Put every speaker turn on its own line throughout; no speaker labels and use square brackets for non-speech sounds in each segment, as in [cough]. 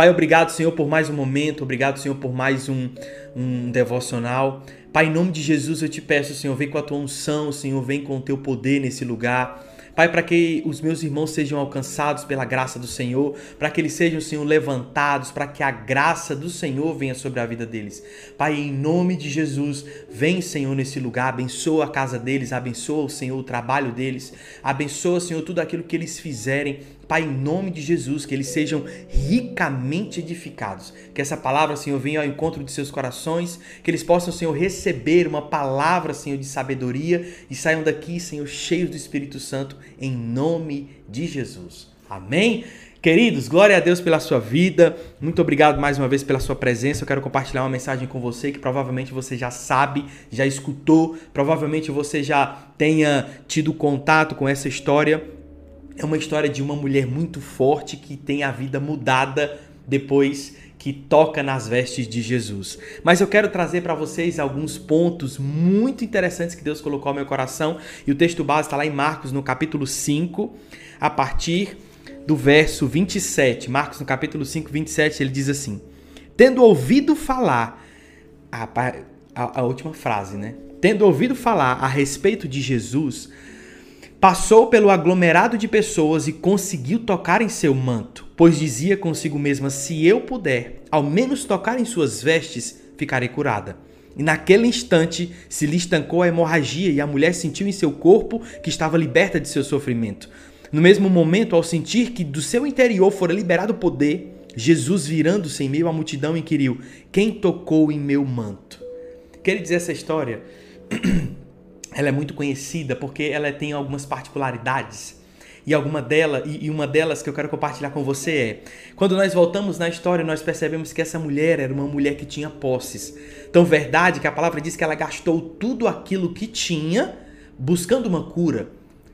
Pai, obrigado, Senhor, por mais um momento, obrigado, Senhor, por mais um, um devocional. Pai, em nome de Jesus eu te peço, Senhor, vem com a tua unção, Senhor, vem com o teu poder nesse lugar. Pai, para que os meus irmãos sejam alcançados pela graça do Senhor, para que eles sejam, Senhor, levantados, para que a graça do Senhor venha sobre a vida deles. Pai, em nome de Jesus, vem, Senhor, nesse lugar, abençoa a casa deles, abençoa, Senhor, o trabalho deles, abençoa, Senhor, tudo aquilo que eles fizerem Pai, em nome de Jesus, que eles sejam ricamente edificados. Que essa palavra, Senhor, venha ao encontro de seus corações, que eles possam, Senhor, receber uma palavra, Senhor, de sabedoria e saiam daqui, Senhor, cheios do Espírito Santo, em nome de Jesus. Amém? Queridos, glória a Deus pela sua vida. Muito obrigado mais uma vez pela sua presença. Eu quero compartilhar uma mensagem com você que provavelmente você já sabe, já escutou, provavelmente você já tenha tido contato com essa história é uma história de uma mulher muito forte que tem a vida mudada depois que toca nas vestes de Jesus. Mas eu quero trazer para vocês alguns pontos muito interessantes que Deus colocou ao meu coração. E o texto base está lá em Marcos, no capítulo 5, a partir do verso 27. Marcos, no capítulo 5, 27, ele diz assim: Tendo ouvido falar, a, a, a última frase, né? Tendo ouvido falar a respeito de Jesus, Passou pelo aglomerado de pessoas e conseguiu tocar em seu manto, pois dizia consigo mesma: Se eu puder, ao menos tocar em suas vestes, ficarei curada. E naquele instante se lhe estancou a hemorragia e a mulher sentiu em seu corpo que estava liberta de seu sofrimento. No mesmo momento, ao sentir que do seu interior fora liberado poder, Jesus, virando-se em meio à multidão, inquiriu: Quem tocou em meu manto? Quer dizer essa história? [clears throat] ela é muito conhecida porque ela tem algumas particularidades. E alguma dela e uma delas que eu quero compartilhar com você é: quando nós voltamos na história, nós percebemos que essa mulher era uma mulher que tinha posses. Então, verdade que a palavra diz que ela gastou tudo aquilo que tinha buscando uma cura.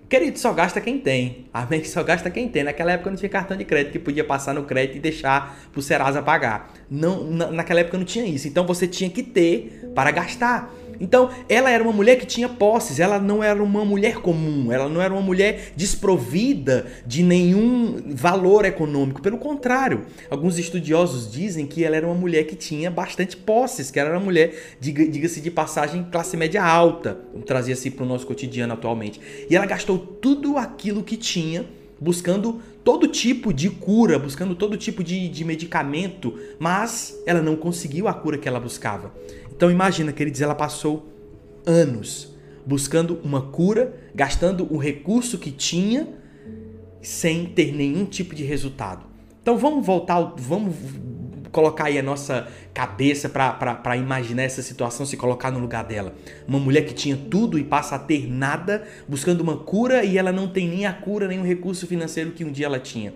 Querido, só gasta quem tem. Amém? Só gasta quem tem. Naquela época não tinha cartão de crédito que podia passar no crédito e deixar pro Serasa pagar. Não, naquela época não tinha isso. Então você tinha que ter para gastar. Então, ela era uma mulher que tinha posses, ela não era uma mulher comum, ela não era uma mulher desprovida de nenhum valor econômico. Pelo contrário, alguns estudiosos dizem que ela era uma mulher que tinha bastante posses, que ela era uma mulher, diga-se de passagem, classe média alta, trazia assim para o nosso cotidiano atualmente. E ela gastou tudo aquilo que tinha buscando todo tipo de cura, buscando todo tipo de, de medicamento, mas ela não conseguiu a cura que ela buscava. Então imagina, queridos, ela passou anos buscando uma cura, gastando o recurso que tinha sem ter nenhum tipo de resultado. Então vamos voltar, vamos colocar aí a nossa cabeça para imaginar essa situação, se colocar no lugar dela. Uma mulher que tinha tudo e passa a ter nada, buscando uma cura e ela não tem nem a cura, nem o recurso financeiro que um dia ela tinha.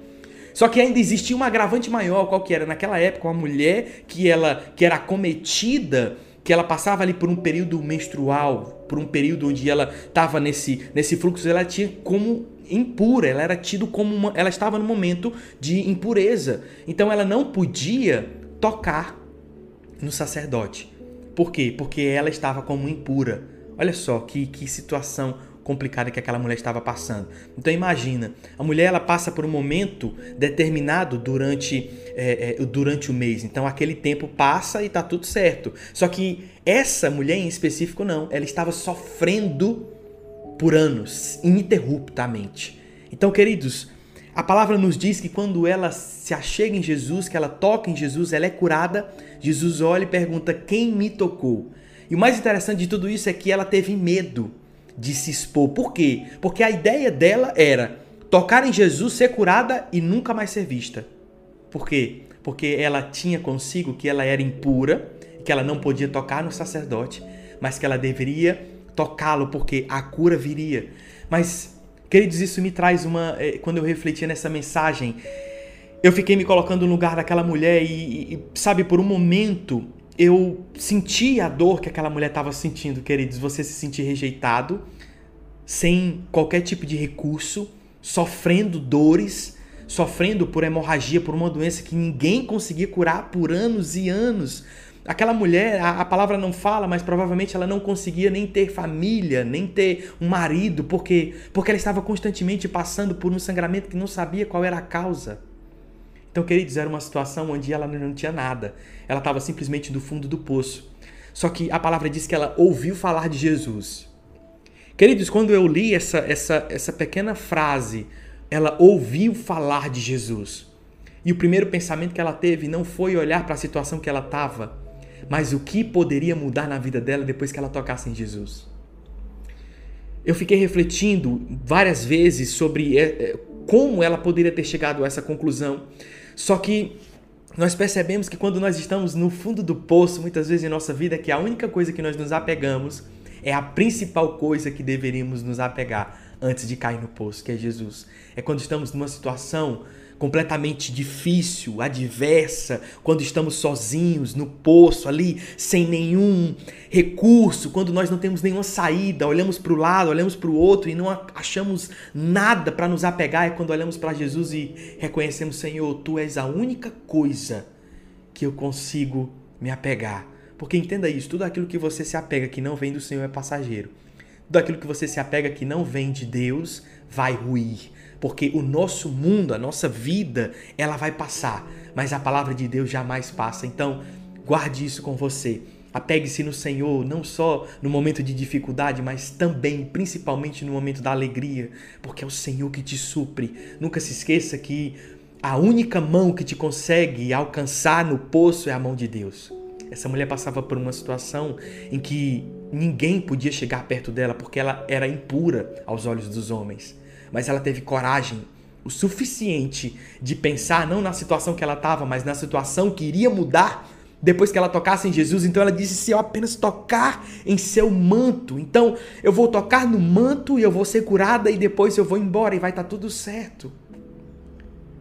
Só que ainda existia um agravante maior, qual que era? Naquela época, uma mulher que ela que era acometida que ela passava ali por um período menstrual, por um período onde ela estava nesse, nesse fluxo, ela tinha como impura, ela era tido como uma, ela estava no momento de impureza. Então ela não podia tocar no sacerdote. Por quê? Porque ela estava como impura. Olha só que, que situação complicada que aquela mulher estava passando. Então imagina, a mulher ela passa por um momento determinado durante, é, é, durante o mês. Então aquele tempo passa e está tudo certo. Só que essa mulher em específico não, ela estava sofrendo por anos, ininterruptamente. Então, queridos, a palavra nos diz que quando ela se achega em Jesus, que ela toca em Jesus, ela é curada. Jesus olha e pergunta: Quem me tocou? E o mais interessante de tudo isso é que ela teve medo de se expor. Por quê? Porque a ideia dela era tocar em Jesus, ser curada e nunca mais ser vista. Por quê? Porque ela tinha consigo que ela era impura, que ela não podia tocar no sacerdote, mas que ela deveria tocá-lo porque a cura viria. Mas, queridos, isso me traz uma. Eh, quando eu refletia nessa mensagem, eu fiquei me colocando no lugar daquela mulher e, e sabe, por um momento eu senti a dor que aquela mulher estava sentindo, queridos. Você se sentir rejeitado, sem qualquer tipo de recurso, sofrendo dores, sofrendo por hemorragia, por uma doença que ninguém conseguia curar por anos e anos. Aquela mulher, a, a, palavra não fala, mas provavelmente ela não conseguia nem ter família, nem ter um marido, porque porque ela estava constantemente passando por um sangramento que não sabia qual era a causa. Então, queridos, era uma situação onde ela não tinha nada. Ela estava simplesmente no fundo do poço. Só que a palavra diz que ela ouviu falar de Jesus. Queridos, quando eu li essa, essa, essa pequena frase, ela ouviu falar de Jesus. E o primeiro pensamento que ela teve não foi olhar para a situação que ela estava, mas o que poderia mudar na vida dela depois que ela tocasse em Jesus. Eu fiquei refletindo várias vezes sobre é, é, como ela poderia ter chegado a essa conclusão. Só que nós percebemos que quando nós estamos no fundo do poço, muitas vezes em nossa vida, que a única coisa que nós nos apegamos é a principal coisa que deveríamos nos apegar antes de cair no poço, que é Jesus. É quando estamos numa situação completamente difícil, adversa, quando estamos sozinhos no poço ali, sem nenhum recurso, quando nós não temos nenhuma saída, olhamos para o lado, olhamos para o outro e não achamos nada para nos apegar, é quando olhamos para Jesus e reconhecemos, Senhor, tu és a única coisa que eu consigo me apegar. Porque entenda isso, tudo aquilo que você se apega que não vem do Senhor é passageiro. Tudo aquilo que você se apega que não vem de Deus vai ruir porque o nosso mundo, a nossa vida, ela vai passar, mas a palavra de Deus jamais passa. Então, guarde isso com você. Apegue-se no Senhor, não só no momento de dificuldade, mas também, principalmente no momento da alegria, porque é o Senhor que te supre. Nunca se esqueça que a única mão que te consegue alcançar no poço é a mão de Deus. Essa mulher passava por uma situação em que ninguém podia chegar perto dela porque ela era impura aos olhos dos homens mas ela teve coragem o suficiente de pensar não na situação que ela estava, mas na situação que iria mudar depois que ela tocasse em Jesus. Então ela disse: se eu apenas tocar em seu manto, então eu vou tocar no manto e eu vou ser curada e depois eu vou embora e vai estar tá tudo certo.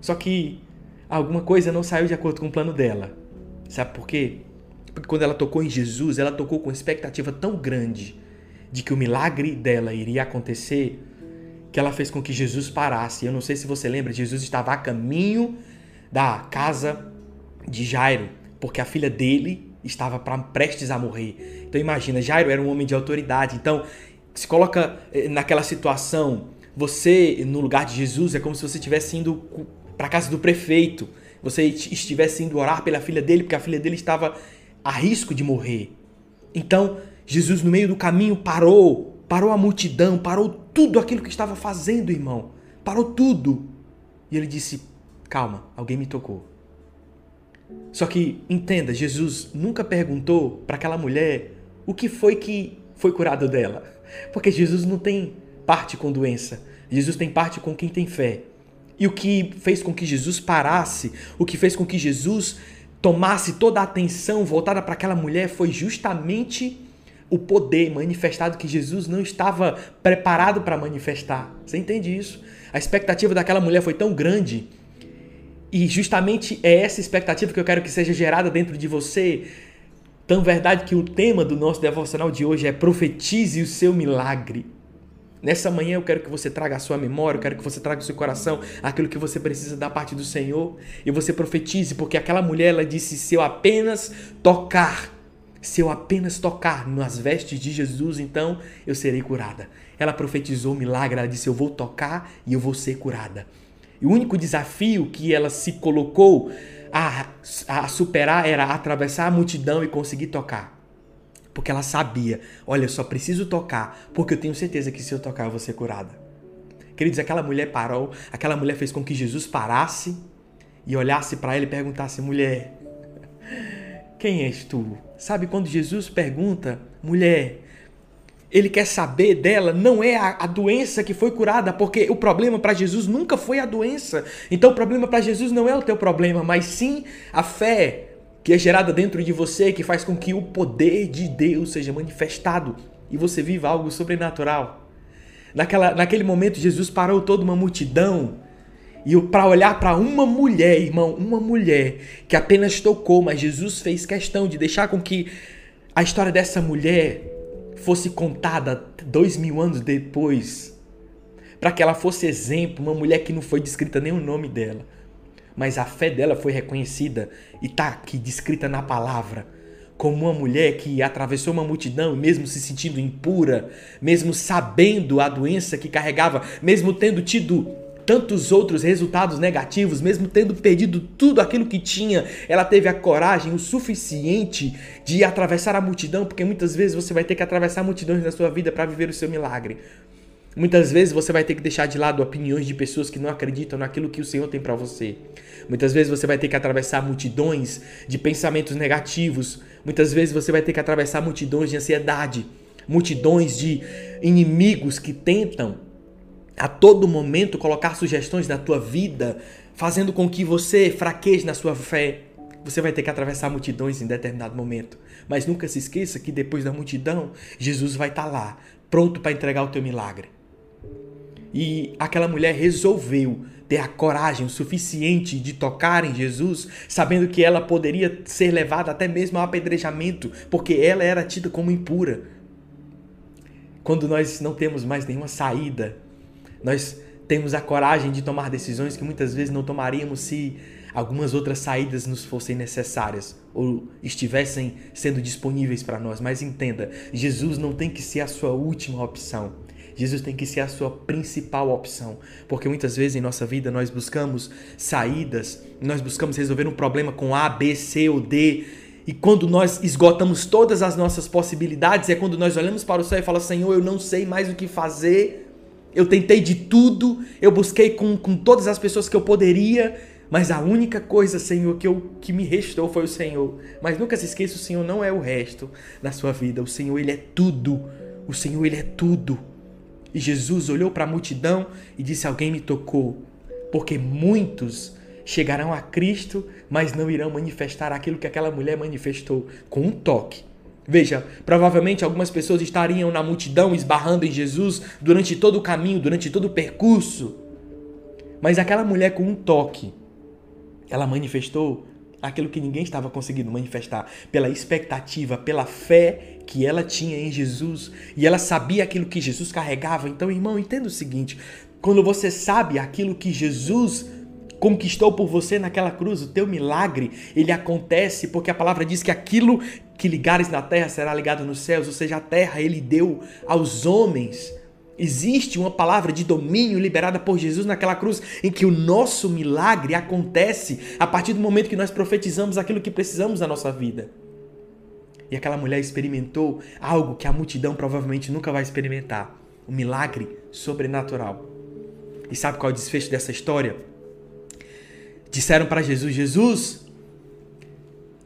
Só que alguma coisa não saiu de acordo com o plano dela. Sabe por quê? Porque quando ela tocou em Jesus, ela tocou com expectativa tão grande de que o milagre dela iria acontecer que ela fez com que Jesus parasse. Eu não sei se você lembra, Jesus estava a caminho da casa de Jairo, porque a filha dele estava pra, prestes a morrer. Então imagina, Jairo era um homem de autoridade. Então se coloca eh, naquela situação, você no lugar de Jesus é como se você estivesse indo para a casa do prefeito. Você estivesse indo orar pela filha dele, porque a filha dele estava a risco de morrer. Então, Jesus no meio do caminho parou parou a multidão, parou tudo aquilo que estava fazendo, irmão. Parou tudo. E ele disse: Calma, alguém me tocou. Só que entenda, Jesus nunca perguntou para aquela mulher o que foi que foi curado dela. Porque Jesus não tem parte com doença. Jesus tem parte com quem tem fé. E o que fez com que Jesus parasse, o que fez com que Jesus tomasse toda a atenção voltada para aquela mulher foi justamente o poder manifestado que Jesus não estava preparado para manifestar. Você entende isso? A expectativa daquela mulher foi tão grande. E justamente é essa expectativa que eu quero que seja gerada dentro de você. Tão verdade que o tema do nosso devocional de hoje é profetize o seu milagre. Nessa manhã eu quero que você traga a sua memória, eu quero que você traga o seu coração aquilo que você precisa da parte do Senhor e você profetize, porque aquela mulher ela disse: se eu apenas tocar se eu apenas tocar nas vestes de Jesus, então eu serei curada. Ela profetizou o milagre, ela disse: Eu vou tocar e eu vou ser curada. E o único desafio que ela se colocou a, a superar era atravessar a multidão e conseguir tocar. Porque ela sabia: Olha, eu só preciso tocar, porque eu tenho certeza que se eu tocar eu vou ser curada. Queridos, aquela mulher parou, aquela mulher fez com que Jesus parasse e olhasse para ela e perguntasse: Mulher, [laughs] quem és tu? Sabe quando Jesus pergunta, mulher, ele quer saber dela, não é a, a doença que foi curada, porque o problema para Jesus nunca foi a doença. Então o problema para Jesus não é o teu problema, mas sim a fé que é gerada dentro de você, que faz com que o poder de Deus seja manifestado e você viva algo sobrenatural. Naquela, naquele momento, Jesus parou toda uma multidão e para olhar para uma mulher, irmão, uma mulher que apenas tocou, mas Jesus fez questão de deixar com que a história dessa mulher fosse contada dois mil anos depois, para que ela fosse exemplo, uma mulher que não foi descrita nem o nome dela, mas a fé dela foi reconhecida e está aqui descrita na palavra como uma mulher que atravessou uma multidão, mesmo se sentindo impura, mesmo sabendo a doença que carregava, mesmo tendo tido tantos outros resultados negativos, mesmo tendo perdido tudo aquilo que tinha, ela teve a coragem o suficiente de atravessar a multidão, porque muitas vezes você vai ter que atravessar multidões na sua vida para viver o seu milagre. Muitas vezes você vai ter que deixar de lado opiniões de pessoas que não acreditam naquilo que o Senhor tem para você. Muitas vezes você vai ter que atravessar multidões de pensamentos negativos. Muitas vezes você vai ter que atravessar multidões de ansiedade, multidões de inimigos que tentam a todo momento colocar sugestões na tua vida, fazendo com que você fraqueje na sua fé. Você vai ter que atravessar multidões em determinado momento. Mas nunca se esqueça que depois da multidão, Jesus vai estar lá, pronto para entregar o teu milagre. E aquela mulher resolveu ter a coragem o suficiente de tocar em Jesus, sabendo que ela poderia ser levada até mesmo ao apedrejamento, porque ela era tida como impura. Quando nós não temos mais nenhuma saída, nós temos a coragem de tomar decisões que muitas vezes não tomaríamos se algumas outras saídas nos fossem necessárias ou estivessem sendo disponíveis para nós. Mas entenda, Jesus não tem que ser a sua última opção. Jesus tem que ser a sua principal opção, porque muitas vezes em nossa vida nós buscamos saídas, nós buscamos resolver um problema com A, B, C ou D, e quando nós esgotamos todas as nossas possibilidades, é quando nós olhamos para o céu e falamos: Senhor, eu não sei mais o que fazer, eu tentei de tudo, eu busquei com, com todas as pessoas que eu poderia, mas a única coisa, Senhor, que, eu, que me restou foi o Senhor. Mas nunca se esqueça: o Senhor não é o resto na sua vida, o Senhor, Ele é tudo. O Senhor, Ele é tudo. E Jesus olhou para a multidão e disse: Alguém me tocou, porque muitos chegarão a Cristo, mas não irão manifestar aquilo que aquela mulher manifestou com um toque. Veja, provavelmente algumas pessoas estariam na multidão esbarrando em Jesus durante todo o caminho, durante todo o percurso. Mas aquela mulher com um toque, ela manifestou aquilo que ninguém estava conseguindo manifestar, pela expectativa, pela fé que ela tinha em Jesus e ela sabia aquilo que Jesus carregava. Então, irmão, entenda o seguinte: quando você sabe aquilo que Jesus conquistou por você naquela cruz, o teu milagre, ele acontece porque a palavra diz que aquilo que ligares na terra será ligado nos céus, ou seja, a terra ele deu aos homens. Existe uma palavra de domínio liberada por Jesus naquela cruz, em que o nosso milagre acontece a partir do momento que nós profetizamos aquilo que precisamos na nossa vida. E aquela mulher experimentou algo que a multidão provavelmente nunca vai experimentar: um milagre sobrenatural. E sabe qual é o desfecho dessa história? Disseram para Jesus: Jesus,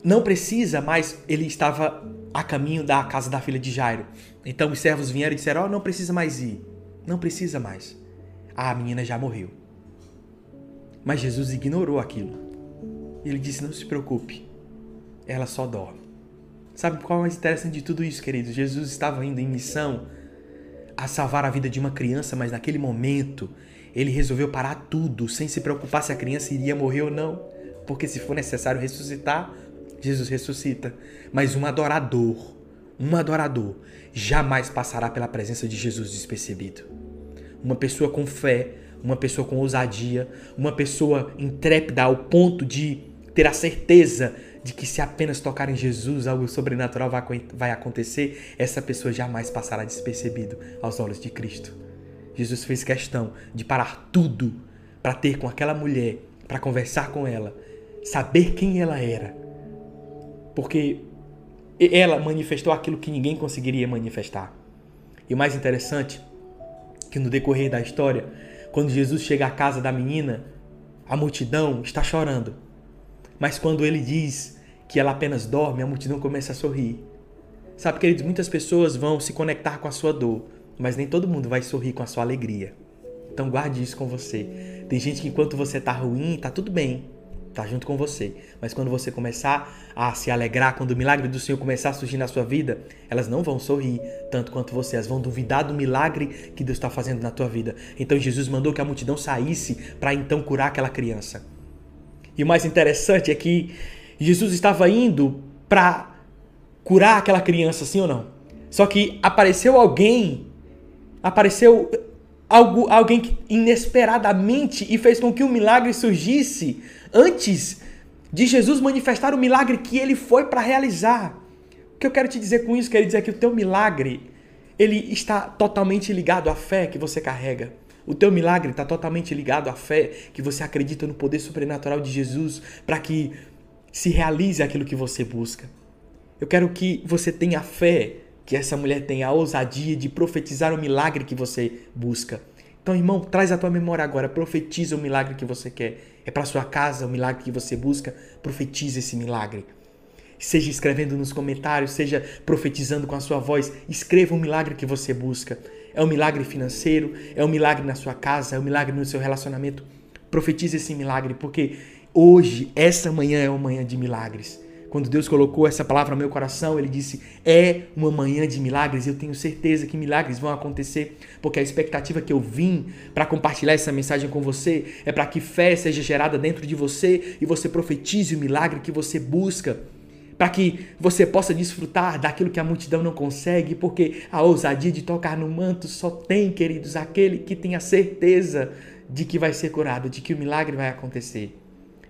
não precisa mais. Ele estava a caminho da casa da filha de Jairo. Então os servos vieram e disseram: oh, não precisa mais ir. Não precisa mais. Ah, a menina já morreu. Mas Jesus ignorou aquilo. Ele disse: Não se preocupe, ela só dorme. Sabe qual é o mais interessante de tudo isso, queridos? Jesus estava indo em missão a salvar a vida de uma criança, mas naquele momento ele resolveu parar tudo, sem se preocupar se a criança iria morrer ou não. Porque se for necessário ressuscitar, Jesus ressuscita. Mas um adorador, um adorador, jamais passará pela presença de Jesus despercebido. Uma pessoa com fé, uma pessoa com ousadia, uma pessoa intrépida ao ponto de ter a certeza de que se apenas tocar em Jesus algo sobrenatural vai, acontecer, essa pessoa jamais passará despercebido aos olhos de Cristo. Jesus fez questão de parar tudo para ter com aquela mulher, para conversar com ela, saber quem ela era. Porque ela manifestou aquilo que ninguém conseguiria manifestar. E o mais interessante que no decorrer da história, quando Jesus chega à casa da menina, a multidão está chorando. Mas quando ele diz que ela apenas dorme, a multidão começa a sorrir. Sabe, queridos, muitas pessoas vão se conectar com a sua dor, mas nem todo mundo vai sorrir com a sua alegria. Então guarde isso com você. Tem gente que enquanto você tá ruim, tá tudo bem, tá junto com você. Mas quando você começar a se alegrar, quando o milagre do Senhor começar a surgir na sua vida, elas não vão sorrir tanto quanto você, elas vão duvidar do milagre que Deus está fazendo na tua vida. Então Jesus mandou que a multidão saísse para então curar aquela criança. E o mais interessante é que Jesus estava indo para curar aquela criança, sim ou não? Só que apareceu alguém, apareceu algo, alguém que inesperadamente e fez com que o milagre surgisse antes de Jesus manifestar o milagre que ele foi para realizar. O que eu quero te dizer com isso? Quero dizer que o teu milagre ele está totalmente ligado à fé que você carrega. O teu milagre está totalmente ligado à fé, que você acredita no poder sobrenatural de Jesus para que se realize aquilo que você busca. Eu quero que você tenha fé, que essa mulher tenha a ousadia de profetizar o milagre que você busca. Então, irmão, traz a tua memória agora, profetiza o milagre que você quer. É para sua casa o milagre que você busca, profetiza esse milagre. Seja escrevendo nos comentários, seja profetizando com a sua voz, escreva o milagre que você busca. É um milagre financeiro, é um milagre na sua casa, é um milagre no seu relacionamento. Profetize esse milagre, porque hoje, essa manhã é uma manhã de milagres. Quando Deus colocou essa palavra no meu coração, Ele disse: É uma manhã de milagres. Eu tenho certeza que milagres vão acontecer, porque a expectativa que eu vim para compartilhar essa mensagem com você é para que fé seja gerada dentro de você e você profetize o milagre que você busca para que você possa desfrutar daquilo que a multidão não consegue, porque a ousadia de tocar no manto só tem, queridos, aquele que tem a certeza de que vai ser curado, de que o milagre vai acontecer.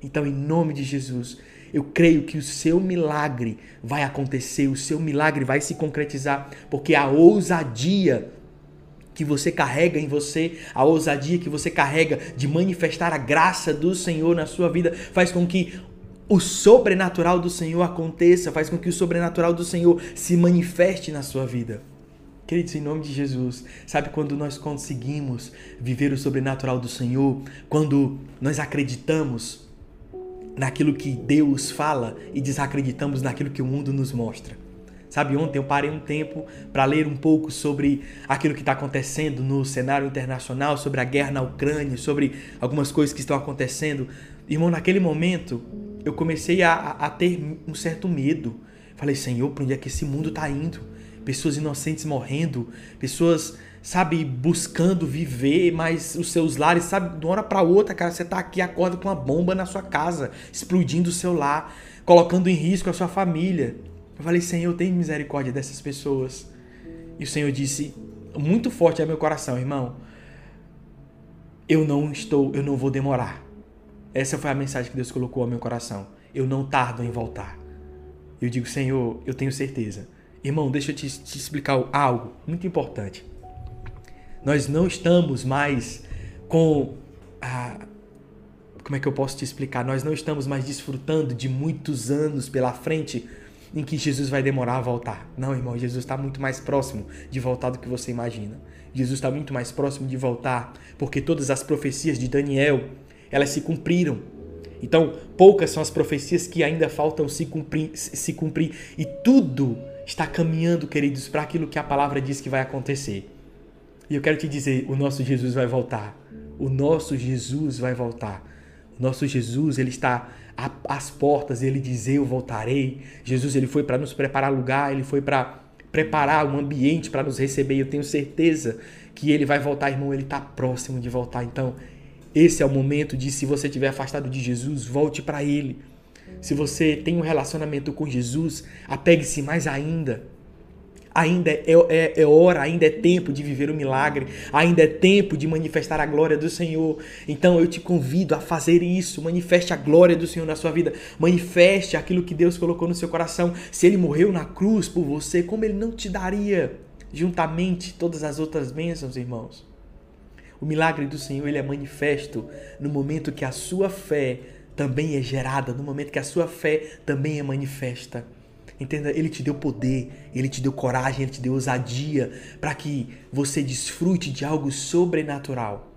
Então, em nome de Jesus, eu creio que o seu milagre vai acontecer, o seu milagre vai se concretizar, porque a ousadia que você carrega em você, a ousadia que você carrega de manifestar a graça do Senhor na sua vida, faz com que o sobrenatural do Senhor aconteça, faz com que o sobrenatural do Senhor se manifeste na sua vida. Queridos, em nome de Jesus, sabe quando nós conseguimos viver o sobrenatural do Senhor? Quando nós acreditamos naquilo que Deus fala e desacreditamos naquilo que o mundo nos mostra. Sabe, ontem eu parei um tempo para ler um pouco sobre aquilo que está acontecendo no cenário internacional, sobre a guerra na Ucrânia, sobre algumas coisas que estão acontecendo. Irmão, naquele momento eu comecei a, a ter um certo medo. Falei, Senhor, para onde é que esse mundo está indo? Pessoas inocentes morrendo, pessoas, sabe, buscando viver, mas os seus lares, sabe, de uma hora para outra, cara, você tá aqui, acorda com uma bomba na sua casa, explodindo o seu lar, colocando em risco a sua família. Eu falei, Senhor, tem misericórdia dessas pessoas. E o Senhor disse, muito forte é meu coração, irmão. Eu não estou, eu não vou demorar. Essa foi a mensagem que Deus colocou ao meu coração. Eu não tardo em voltar. Eu digo, Senhor, eu tenho certeza. Irmão, deixa eu te, te explicar algo muito importante. Nós não estamos mais com a. Como é que eu posso te explicar? Nós não estamos mais desfrutando de muitos anos pela frente em que Jesus vai demorar a voltar. Não, irmão, Jesus está muito mais próximo de voltar do que você imagina. Jesus está muito mais próximo de voltar, porque todas as profecias de Daniel elas se cumpriram. Então, poucas são as profecias que ainda faltam se cumprir, se cumprir e tudo está caminhando, queridos, para aquilo que a palavra diz que vai acontecer. E eu quero te dizer, o nosso Jesus vai voltar. O nosso Jesus vai voltar. O nosso Jesus, ele está às portas, ele diz: "Eu voltarei". Jesus, ele foi para nos preparar lugar, ele foi para preparar um ambiente para nos receber. Eu tenho certeza que ele vai voltar, irmão, ele está próximo de voltar. Então, esse é o momento de, se você estiver afastado de Jesus, volte para Ele. Se você tem um relacionamento com Jesus, apegue-se mais ainda. Ainda é, é, é, hora, ainda é tempo de viver o milagre, ainda é tempo de manifestar a glória do Senhor. Então eu te convido a fazer isso. Manifeste a glória do Senhor na sua vida. Manifeste aquilo que Deus colocou no seu coração. Se Ele morreu na cruz por você, como Ele não te daria juntamente todas as outras bênçãos, irmãos? O milagre do Senhor ele é manifesto no momento que a sua fé também é gerada, no momento que a sua fé também é manifesta. Entenda, ele te deu poder, ele te deu coragem, ele te deu ousadia para que você desfrute de algo sobrenatural.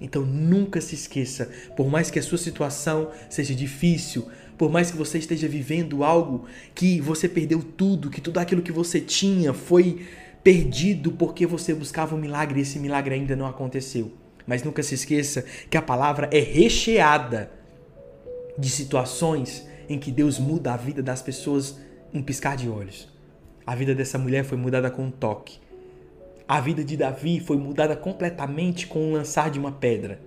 Então nunca se esqueça, por mais que a sua situação seja difícil, por mais que você esteja vivendo algo que você perdeu tudo, que tudo aquilo que você tinha foi perdido porque você buscava um milagre e esse milagre ainda não aconteceu. Mas nunca se esqueça que a palavra é recheada de situações em que Deus muda a vida das pessoas um piscar de olhos. A vida dessa mulher foi mudada com um toque. A vida de Davi foi mudada completamente com o lançar de uma pedra.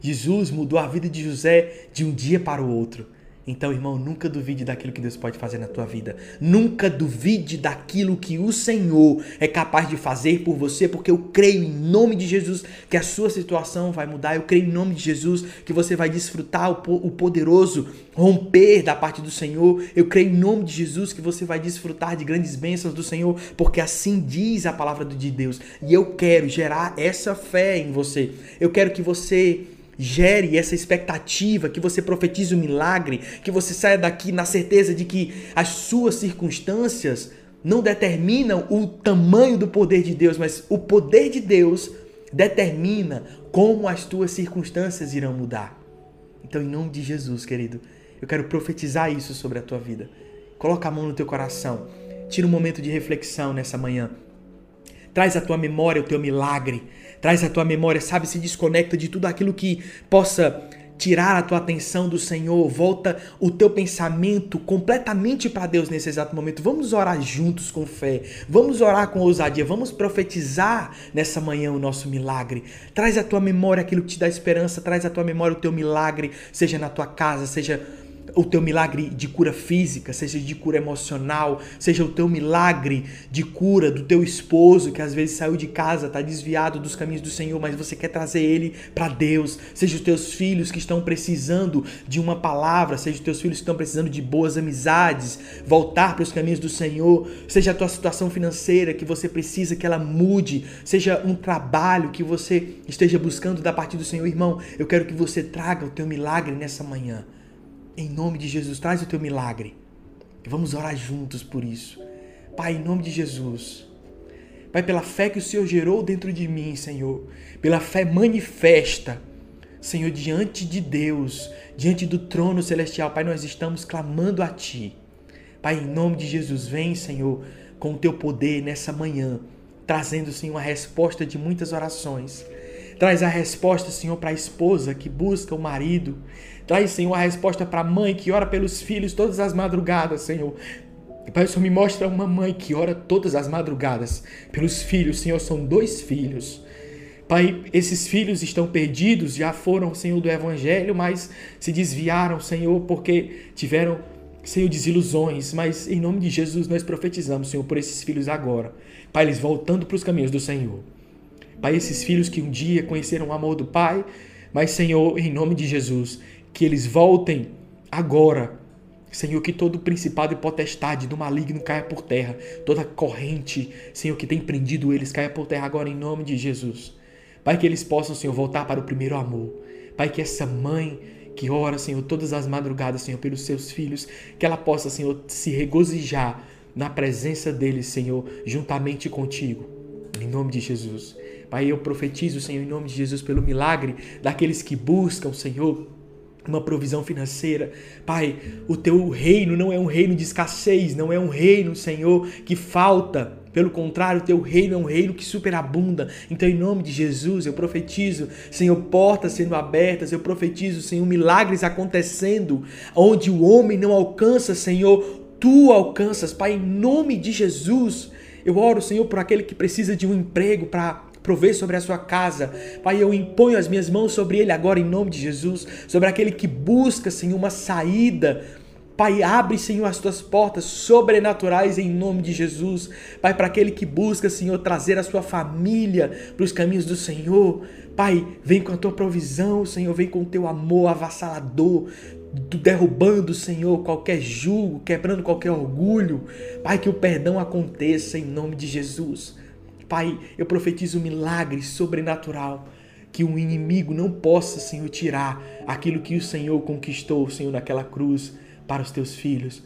Jesus mudou a vida de José de um dia para o outro. Então, irmão, nunca duvide daquilo que Deus pode fazer na tua vida. Nunca duvide daquilo que o Senhor é capaz de fazer por você, porque eu creio em nome de Jesus que a sua situação vai mudar. Eu creio em nome de Jesus que você vai desfrutar o poderoso romper da parte do Senhor. Eu creio em nome de Jesus que você vai desfrutar de grandes bênçãos do Senhor, porque assim diz a palavra de Deus. E eu quero gerar essa fé em você. Eu quero que você gere essa expectativa, que você profetize o um milagre, que você saia daqui na certeza de que as suas circunstâncias não determinam o tamanho do poder de Deus, mas o poder de Deus determina como as tuas circunstâncias irão mudar. Então, em nome de Jesus, querido, eu quero profetizar isso sobre a tua vida. Coloca a mão no teu coração. Tira um momento de reflexão nessa manhã. Traz à tua memória o teu milagre. Traz à tua memória, sabe, se desconecta de tudo aquilo que possa tirar a tua atenção do Senhor, volta o teu pensamento completamente para Deus nesse exato momento. Vamos orar juntos com fé, vamos orar com ousadia, vamos profetizar nessa manhã o nosso milagre. Traz à tua memória aquilo que te dá esperança, traz à tua memória o teu milagre, seja na tua casa, seja o teu milagre de cura física, seja de cura emocional, seja o teu milagre de cura do teu esposo que às vezes saiu de casa, está desviado dos caminhos do Senhor, mas você quer trazer ele para Deus, seja os teus filhos que estão precisando de uma palavra, seja os teus filhos que estão precisando de boas amizades, voltar para os caminhos do Senhor, seja a tua situação financeira que você precisa que ela mude, seja um trabalho que você esteja buscando da parte do Senhor, irmão, eu quero que você traga o teu milagre nessa manhã. Em nome de Jesus, traz o teu milagre. Vamos orar juntos por isso. Pai, em nome de Jesus. Pai, pela fé que o Senhor gerou dentro de mim, Senhor, pela fé manifesta, Senhor, diante de Deus, diante do trono celestial, Pai, nós estamos clamando a Ti. Pai, em nome de Jesus, vem, Senhor, com o Teu poder nessa manhã, trazendo, Senhor, a resposta de muitas orações. Traz a resposta, Senhor, para a esposa que busca o marido. Traz, Senhor, a resposta para a mãe que ora pelos filhos todas as madrugadas, Senhor. Pai, o Senhor me mostra uma mãe que ora todas as madrugadas pelos filhos. Senhor, são dois filhos. Pai, esses filhos estão perdidos, já foram, Senhor, do Evangelho, mas se desviaram, Senhor, porque tiveram, Senhor, desilusões. Mas em nome de Jesus nós profetizamos, Senhor, por esses filhos agora. Pai, eles voltando para os caminhos do Senhor. Pai, esses filhos que um dia conheceram o amor do Pai, mas, Senhor, em nome de Jesus, que eles voltem agora. Senhor, que todo principado e potestade do maligno caia por terra, toda corrente, Senhor, que tem prendido eles caia por terra agora em nome de Jesus. Pai, que eles possam, Senhor, voltar para o primeiro amor. Pai, que essa mãe que ora, Senhor, todas as madrugadas, Senhor, pelos seus filhos, que ela possa, Senhor, se regozijar na presença deles, Senhor, juntamente contigo. Em nome de Jesus. Pai, eu profetizo, Senhor, em nome de Jesus, pelo milagre daqueles que buscam, Senhor, uma provisão financeira. Pai, o teu reino não é um reino de escassez, não é um reino, Senhor, que falta. Pelo contrário, o teu reino é um reino que superabunda. Então, em nome de Jesus, eu profetizo, Senhor, portas sendo abertas, eu profetizo, Senhor, milagres acontecendo, onde o homem não alcança, Senhor, tu alcanças, Pai, em nome de Jesus. Eu oro, Senhor, por aquele que precisa de um emprego para prover sobre a sua casa. Pai, eu imponho as minhas mãos sobre ele agora em nome de Jesus, sobre aquele que busca, Senhor, uma saída. Pai, abre, Senhor, as tuas portas sobrenaturais em nome de Jesus. Pai, para aquele que busca, Senhor, trazer a sua família para os caminhos do Senhor. Pai, vem com a tua provisão, Senhor, vem com o teu amor avassalador, derrubando, Senhor, qualquer julgo, quebrando qualquer orgulho. Pai, que o perdão aconteça em nome de Jesus. Pai, eu profetizo um milagre sobrenatural. Que o um inimigo não possa, Senhor, tirar aquilo que o Senhor conquistou, Senhor, naquela cruz para os teus filhos.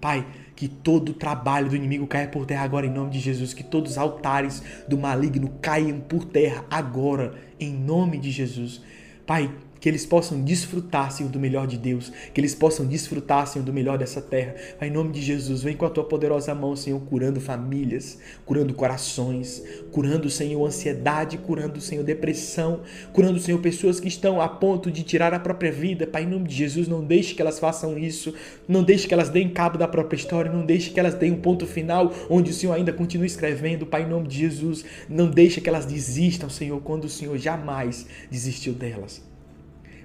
Pai, que todo o trabalho do inimigo caia por terra agora em nome de Jesus, que todos os altares do maligno caiam por terra agora em nome de Jesus. Pai, que eles possam desfrutar, Senhor, do melhor de Deus, que eles possam desfrutar, Senhor, do melhor dessa terra. Pai, em nome de Jesus, vem com a tua poderosa mão, Senhor, curando famílias, curando corações, curando, Senhor, ansiedade, curando, Senhor, depressão, curando, Senhor, pessoas que estão a ponto de tirar a própria vida. Pai, em nome de Jesus, não deixe que elas façam isso, não deixe que elas deem cabo da própria história, não deixe que elas deem um ponto final onde o Senhor ainda continue escrevendo. Pai, em nome de Jesus, não deixe que elas desistam, Senhor, quando o Senhor jamais desistiu delas.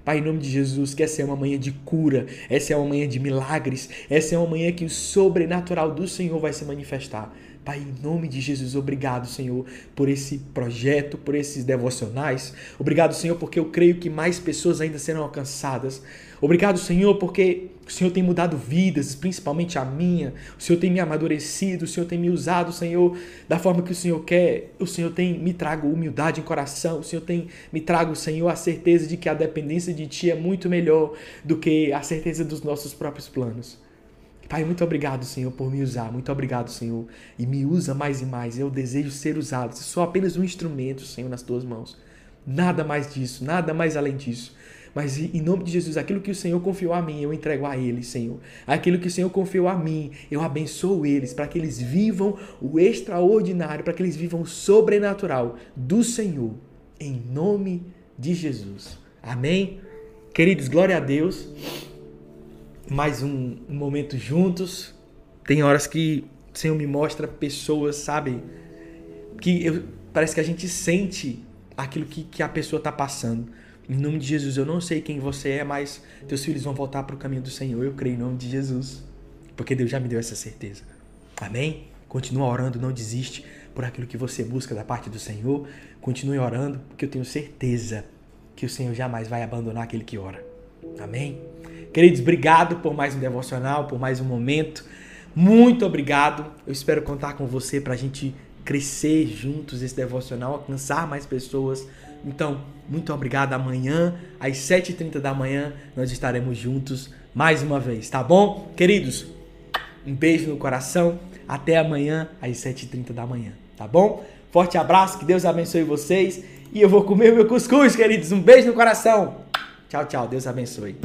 Pai, em nome de Jesus, que essa é uma manhã de cura, essa é uma manhã de milagres, essa é uma manhã que o sobrenatural do Senhor vai se manifestar. Pai, em nome de Jesus, obrigado, Senhor, por esse projeto, por esses devocionais. Obrigado, Senhor, porque eu creio que mais pessoas ainda serão alcançadas. Obrigado, Senhor, porque o Senhor tem mudado vidas, principalmente a minha. O Senhor tem me amadurecido, o Senhor tem me usado, Senhor, da forma que o Senhor quer. O Senhor tem me trago humildade em coração. O Senhor tem me trago, Senhor, a certeza de que a dependência de Ti é muito melhor do que a certeza dos nossos próprios planos. Pai, muito obrigado, Senhor, por me usar. Muito obrigado, Senhor. E me usa mais e mais. Eu desejo ser usado. Sou apenas um instrumento, Senhor, nas tuas mãos. Nada mais disso, nada mais além disso. Mas em nome de Jesus, aquilo que o Senhor confiou a mim, eu entrego a eles, Senhor. Aquilo que o Senhor confiou a mim, eu abençoo eles para que eles vivam o extraordinário, para que eles vivam o sobrenatural do Senhor. Em nome de Jesus. Amém? Queridos, glória a Deus mais um, um momento juntos. Tem horas que o Senhor me mostra pessoas, sabe? Que eu, parece que a gente sente aquilo que, que a pessoa está passando. Em nome de Jesus, eu não sei quem você é, mas teus filhos vão voltar para o caminho do Senhor. Eu creio em nome de Jesus. Porque Deus já me deu essa certeza. Amém? Continua orando, não desiste por aquilo que você busca da parte do Senhor. Continue orando, porque eu tenho certeza que o Senhor jamais vai abandonar aquele que ora. Amém? Queridos, obrigado por mais um devocional, por mais um momento. Muito obrigado. Eu espero contar com você para a gente crescer juntos esse devocional, alcançar mais pessoas. Então, muito obrigado. Amanhã, às 7h30 da manhã, nós estaremos juntos mais uma vez, tá bom? Queridos, um beijo no coração. Até amanhã, às 7h30 da manhã, tá bom? Forte abraço, que Deus abençoe vocês. E eu vou comer meu cuscuz, queridos. Um beijo no coração. Tchau, tchau. Deus abençoe.